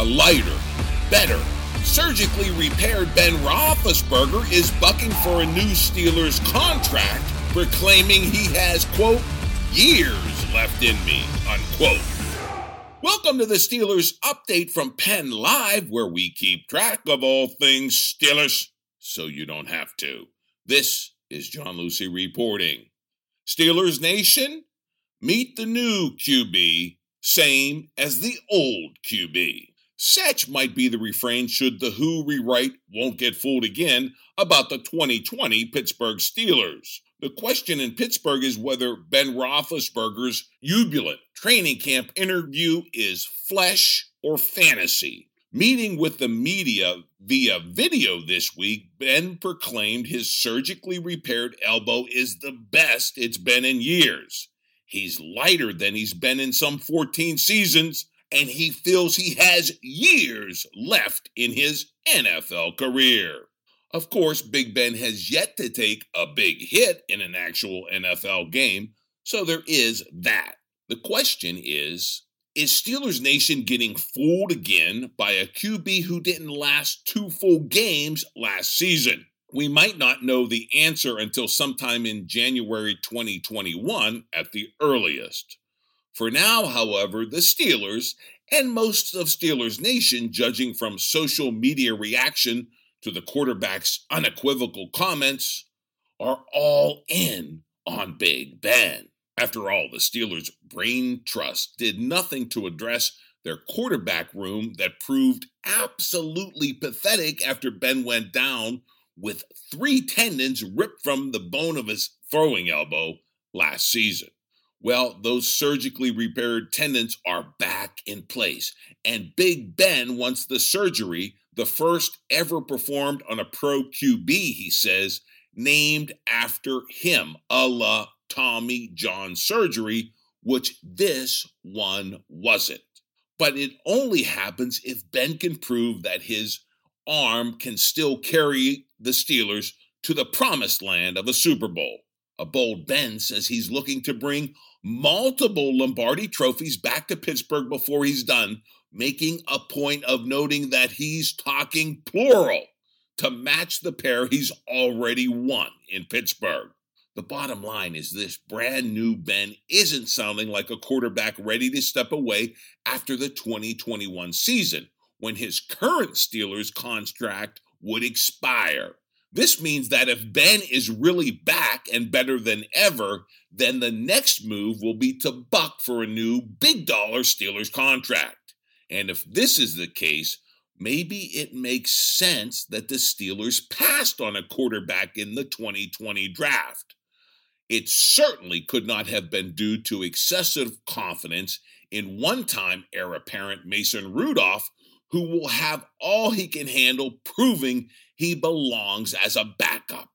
A lighter, better, surgically repaired Ben Roethlisberger is bucking for a new Steelers contract, proclaiming he has, quote, years left in me, unquote. Welcome to the Steelers update from Penn Live, where we keep track of all things Steelers so you don't have to. This is John Luciew reporting. Steelers Nation, meet the new QB, same as the old QB. Such might be the refrain should the Who rewrite Won't Get Fooled Again about the 2020 Pittsburgh Steelers. The question in Pittsburgh is whether Ben Roethlisberger's jubilant training camp interview is flesh or fantasy. Meeting with the media via video this week, Ben proclaimed his surgically repaired elbow is the best it's been in years. He's lighter than he's been in some 14 seasons and he feels he has years left in his NFL career. Of course, Big Ben has yet to take a big hit in an actual NFL game, so there is that. The question is Is Steelers Nation getting fooled again by a QB who didn't last two full games last season? We might not know the answer until sometime in January 2021 at the earliest. For now, however, the Steelers and most of Steelers Nation, judging from social media reaction to the quarterback's unequivocal comments, are all in on Big Ben. After all, the Steelers' brain trust did nothing to address their quarterback room that proved absolutely pathetic after Ben went down with three tendons ripped from the bone of his throwing elbow last season. Well, those surgically repaired tendons are back in place. And Big Ben wants the surgery, the first ever performed on a pro QB, he says, named after him, a la Tommy John surgery, which this one wasn't. But it only happens if Ben can prove that his arm can still carry the Steelers to the promised land of a Super Bowl. A bold Ben says he's looking to bring multiple Lombardi trophies back to Pittsburgh before he's done, making a point of noting that he's talking plural to match the pair he's already won in Pittsburgh. The bottom line is this brand new Ben isn't sounding like a quarterback ready to step away after the 2021 season when his current Steelers contract would expire. This means that if Ben is really back and better than ever, then the next move will be to buck for a new big dollar Steelers contract. And if this is the case, maybe it makes sense that the Steelers passed on a quarterback in the 2020 draft. It certainly could not have been due to excessive confidence in one time heir apparent Mason Rudolph, who will have all he can handle proving he belongs as a backup.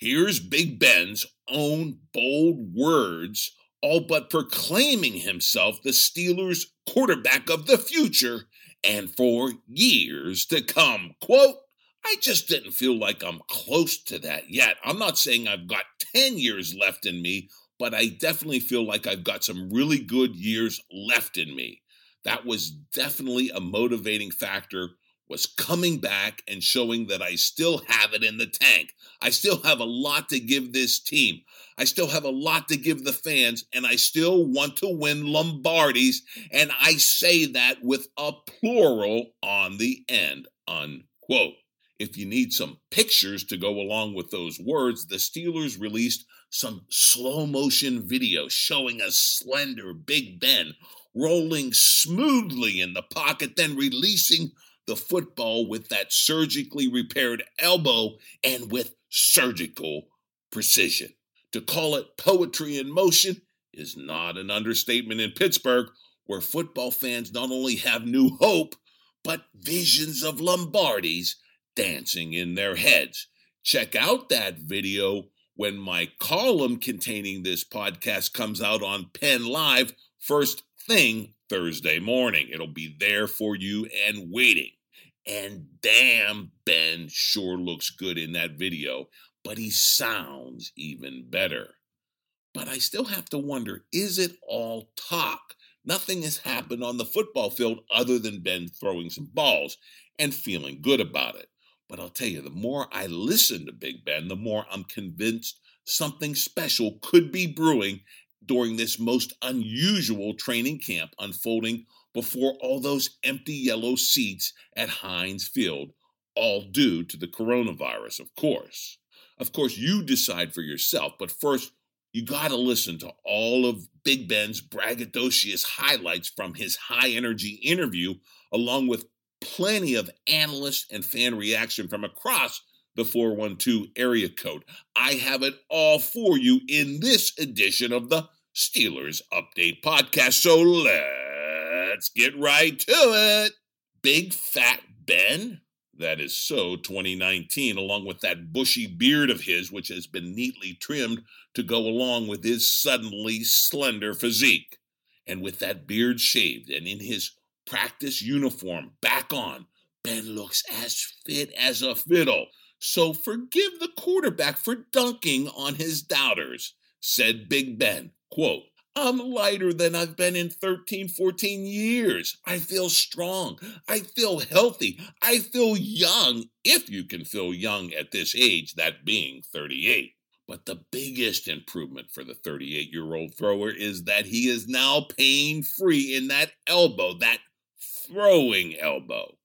Here's Big Ben's own bold words, all but proclaiming himself the Steelers' quarterback of the future and for years to come. Quote, I just didn't feel like I'm close to that yet. I'm not saying I've got 10 years left in me, but I definitely feel like I've got some really good years left in me. That was definitely a motivating factor was coming back and showing that I still have it in the tank. I still have a lot to give this team. I still have a lot to give the fans, and I still want to win Lombardies. And I say that with a plural on the end, unquote. If you need some pictures to go along with those words, the Steelers released some slow motion video showing a slender Big Ben rolling smoothly in the pocket, then releasing the football with that surgically repaired elbow and with surgical precision. To call it poetry in motion is not an understatement in Pittsburgh, where football fans not only have new hope, but visions of Lombardies dancing in their heads. Check out that video when my column containing this podcast comes out on Penn Live first thing Thursday morning. It'll be there for you and waiting. And damn, Ben sure looks good in that video, but he sounds even better. But I still have to wonder is it all talk? Nothing has happened on the football field other than Ben throwing some balls and feeling good about it. But I'll tell you, the more I listen to Big Ben, the more I'm convinced something special could be brewing during this most unusual training camp unfolding before all those empty yellow seats at Heinz Field, all due to the coronavirus, of course. Of course, you decide for yourself, but first, you got to listen to all of Big Ben's braggadocious highlights from his high energy interview, along with plenty of analyst and fan reaction from across the 412 area code. I have it all for you in this edition of the Steelers Update Podcast. So let's get right to it. Big Fat Ben, that is so 2019, along with that bushy beard of his, which has been neatly trimmed to go along with his suddenly slender physique. And with that beard shaved and in his practice uniform back on, Ben looks as fit as a fiddle. So forgive the quarterback for dunking on his doubters, said Big Ben. Quote, I'm lighter than I've been in 13, 14 years. I feel strong. I feel healthy. I feel young, if you can feel young at this age, that being 38. But the biggest improvement for the 38 year old thrower is that he is now pain free in that elbow, that throwing elbow.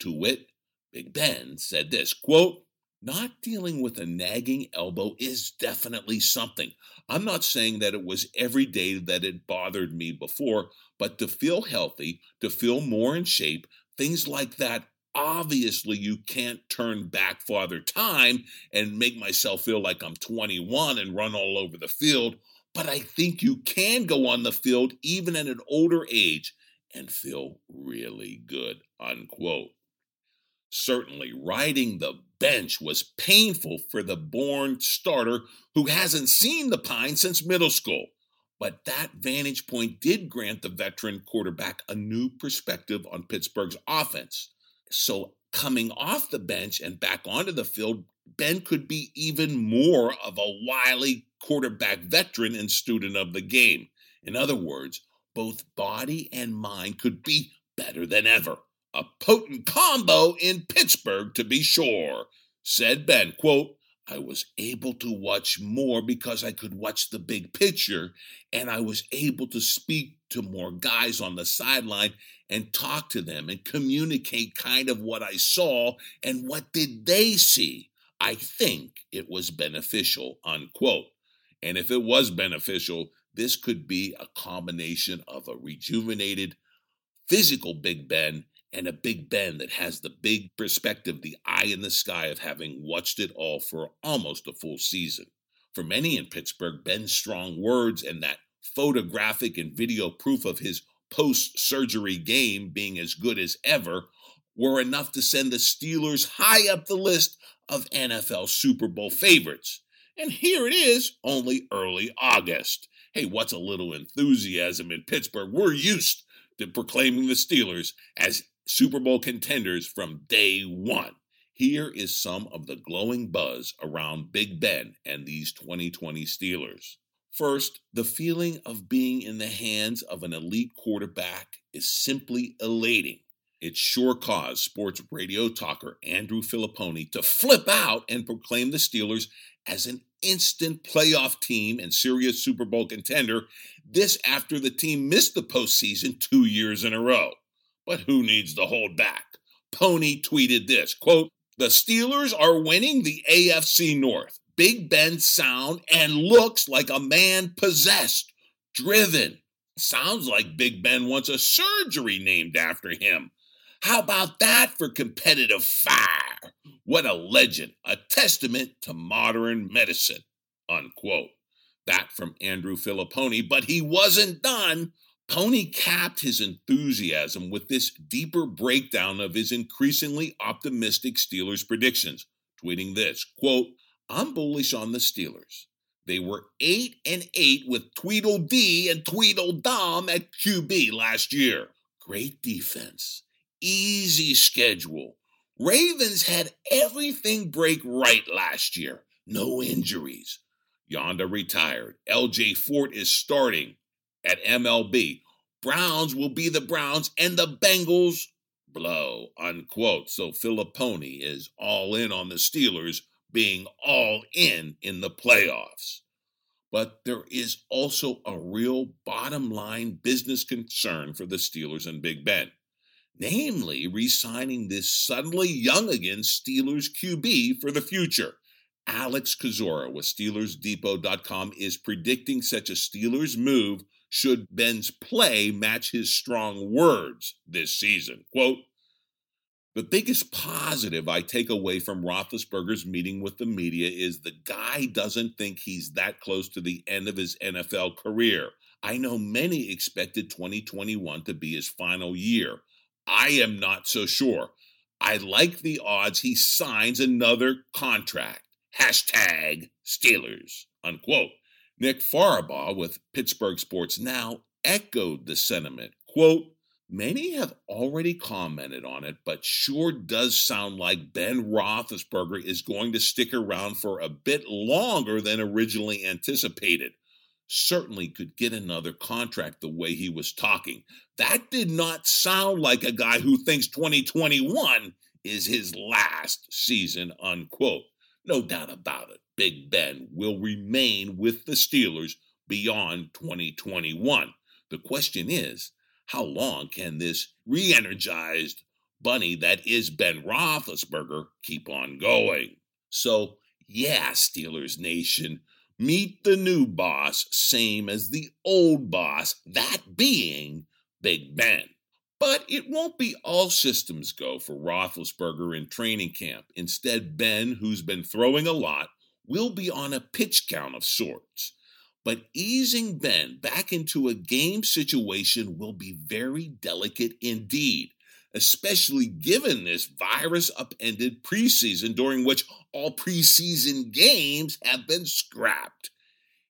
To wit, Big Ben said this quote, not dealing with a nagging elbow is definitely something. I'm not saying that it was every day that it bothered me before, but to feel healthy, to feel more in shape, things like that, obviously you can't turn back father time and make myself feel like I'm 21 and run all over the field. But I think you can go on the field even at an older age and feel really good, unquote. Certainly, riding the bench was painful for the born starter who hasn't seen the pine since middle school. But that vantage point did grant the veteran quarterback a new perspective on Pittsburgh's offense. So, coming off the bench and back onto the field, Ben could be even more of a wily quarterback veteran and student of the game. In other words, both body and mind could be better than ever. A potent combo in Pittsburgh, to be sure, said Ben. Quote, I was able to watch more because I could watch the big picture, and I was able to speak to more guys on the sideline and talk to them and communicate kind of what I saw and what did they see. I think it was beneficial, unquote. And if it was beneficial, this could be a combination of a rejuvenated physical Big Ben and a Big Ben that has the big perspective, the eye in the sky of having watched it all for almost a full season. For many in Pittsburgh, Ben's strong words and that photographic and video proof of his post surgery game being as good as ever were enough to send the Steelers high up the list of NFL Super Bowl favorites. And here it is, only early August. Hey, what's a little enthusiasm in Pittsburgh? We're used to proclaiming the Steelers as Super Bowl contenders from day one. Here is some of the glowing buzz around Big Ben and these 2020 Steelers. First, the feeling of being in the hands of an elite quarterback is simply elating. it sure caused sports radio talker Andrew Fillipponi to flip out and proclaim the Steelers as an instant playoff team and serious Super Bowl contender. This after the team missed the postseason two years in a row. But who needs to hold back? Pony tweeted this quote, The Steelers are winning the AFC North. Big Ben sound and looks like a man possessed, driven. Sounds like Big Ben wants a surgery named after him. How about that for competitive fire? What a legend, a testament to modern medicine. Unquote. That from Andrew Fillipponi, but he wasn't done. Pony capped his enthusiasm with this deeper breakdown of his increasingly optimistic Steelers predictions, tweeting this quote, I'm bullish on the Steelers. They were 8 and 8 with Tweedledee and Tweedledum at QB last year. Great defense easy schedule. Ravens had everything break right last year. No injuries. Yanda retired. LJ Fort is starting at MLB. Browns will be the Browns and the Bengals blow, unquote. So Fillipponi is all in on the Steelers being all in in the playoffs. But there is also a real bottom line business concern for the Steelers and Big Ben namely re signing this suddenly young again Steelers QB for the future. Alex Kozora with SteelersDepot.com is predicting such a Steelers move should Ben's play match his strong words this season. Quote, the biggest positive I take away from Roethlisberger's meeting with the media is the guy doesn't think he's that close to the end of his NFL career. I know many expected 2021 to be his final year. I am not so sure. I like the odds he signs another contract. Hashtag Steelers, unquote. Nick Farabaugh with Pittsburgh Sports Now echoed the sentiment. Quote, Many have already commented on it, but sure does sound like Ben Roethlisberger is going to stick around for a bit longer than originally anticipated certainly could get another contract the way he was talking. That did not sound like a guy who thinks 2021 is his last season, unquote. No doubt about it. Big Ben will remain with the Steelers beyond 2021. The question is, how long can this re energized bunny that is Ben Roethlisberger keep on going? So, yeah, Steelers Nation, Meet the new boss, same as the old boss, that being Big Ben. But it won't be all systems go for Roethlisberger in training camp. Instead, Ben, who's been throwing a lot, will be on a pitch count of sorts. But easing Ben back into a game situation will be very delicate indeed especially given this virus upended preseason during which all preseason games have been scrapped.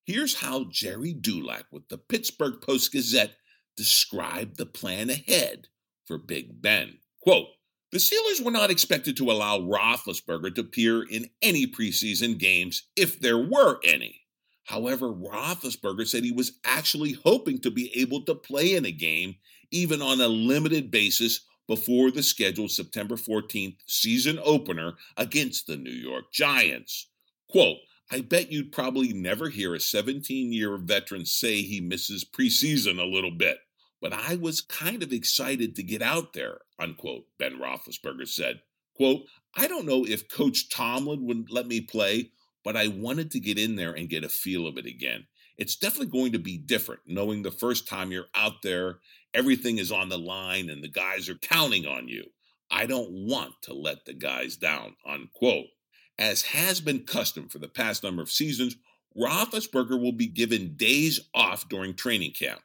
Here's how Jerry Dulac with the Pittsburgh Post Gazette described the plan ahead for Big Ben. Quote, the Steelers were not expected to allow Roethlisberger to appear in any preseason games if there were any. However, Roethlisberger said he was actually hoping to be able to play in a game, even on a limited basis, before the scheduled September 14th season opener against the New York Giants. Quote, I bet you'd probably never hear a 17 year veteran say he misses preseason a little bit, but I was kind of excited to get out there, unquote, Ben Roethlisberger said. Quote, I don't know if Coach Tomlin would let me play, but I wanted to get in there and get a feel of it again. It's definitely going to be different knowing the first time you're out there everything is on the line and the guys are counting on you. I don't want to let the guys down, unquote. As has been custom for the past number of seasons, Roethlisberger will be given days off during training camp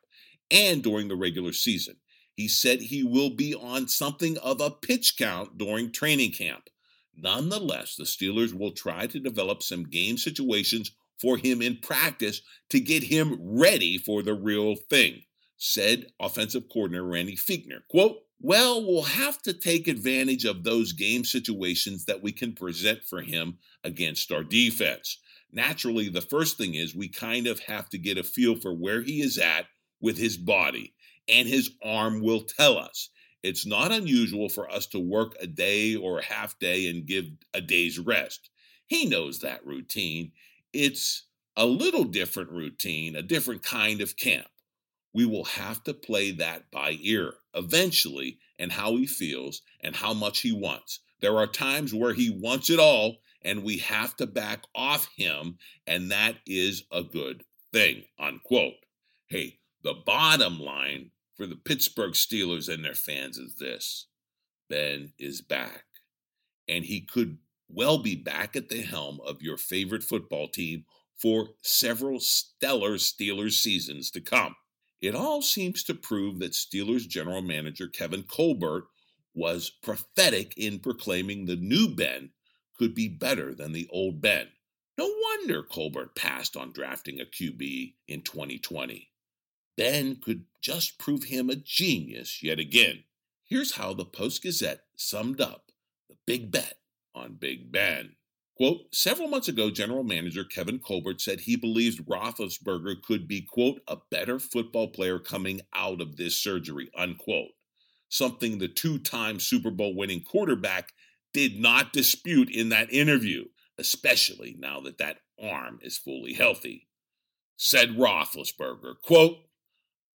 and during the regular season. He said he will be on something of a pitch count during training camp. Nonetheless, the Steelers will try to develop some game situations for him in practice to get him ready for the real thing said offensive coordinator Randy Fichtner. Quote, well, we'll have to take advantage of those game situations that we can present for him against our defense. Naturally, the first thing is we kind of have to get a feel for where he is at with his body, and his arm will tell us. It's not unusual for us to work a day or a half day and give a day's rest. He knows that routine. It's a little different routine, a different kind of camp. We will have to play that by ear eventually and how he feels and how much he wants. There are times where he wants it all and we have to back off him, and that is a good thing. Unquote. Hey, the bottom line for the Pittsburgh Steelers and their fans is this Ben is back, and he could well be back at the helm of your favorite football team for several stellar Steelers seasons to come. It all seems to prove that Steelers general manager Kevin Colbert was prophetic in proclaiming the new Ben could be better than the old Ben. No wonder Colbert passed on drafting a QB in 2020. Ben could just prove him a genius yet again. Here's how the Post Gazette summed up the big bet on Big Ben. Quote, several months ago, general manager Kevin Colbert said he believes Roethlisberger could be, quote, a better football player coming out of this surgery, unquote. Something the two time Super Bowl winning quarterback did not dispute in that interview, especially now that that arm is fully healthy. Said Roethlisberger, quote,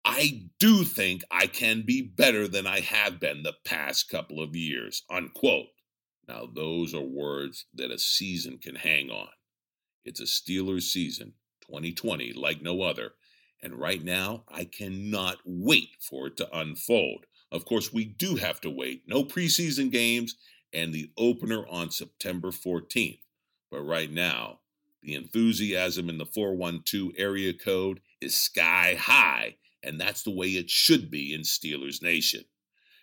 I do think I can be better than I have been the past couple of years, unquote. Now, those are words that a season can hang on. It's a Steelers season, 2020, like no other. And right now, I cannot wait for it to unfold. Of course, we do have to wait. No preseason games and the opener on September 14th. But right now, the enthusiasm in the 412 area code is sky high, and that's the way it should be in Steelers Nation.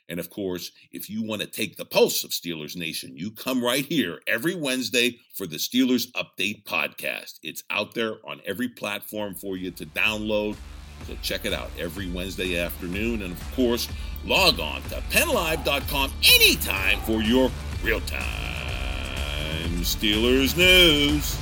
And of course, if you want to take the pulse of Steelers Nation, you come right here every Wednesday for the Steelers Update Podcast. It's out there on every platform for you to download. So check it out every Wednesday afternoon. And of course, log on to pennlive.com anytime for your real time Steelers news.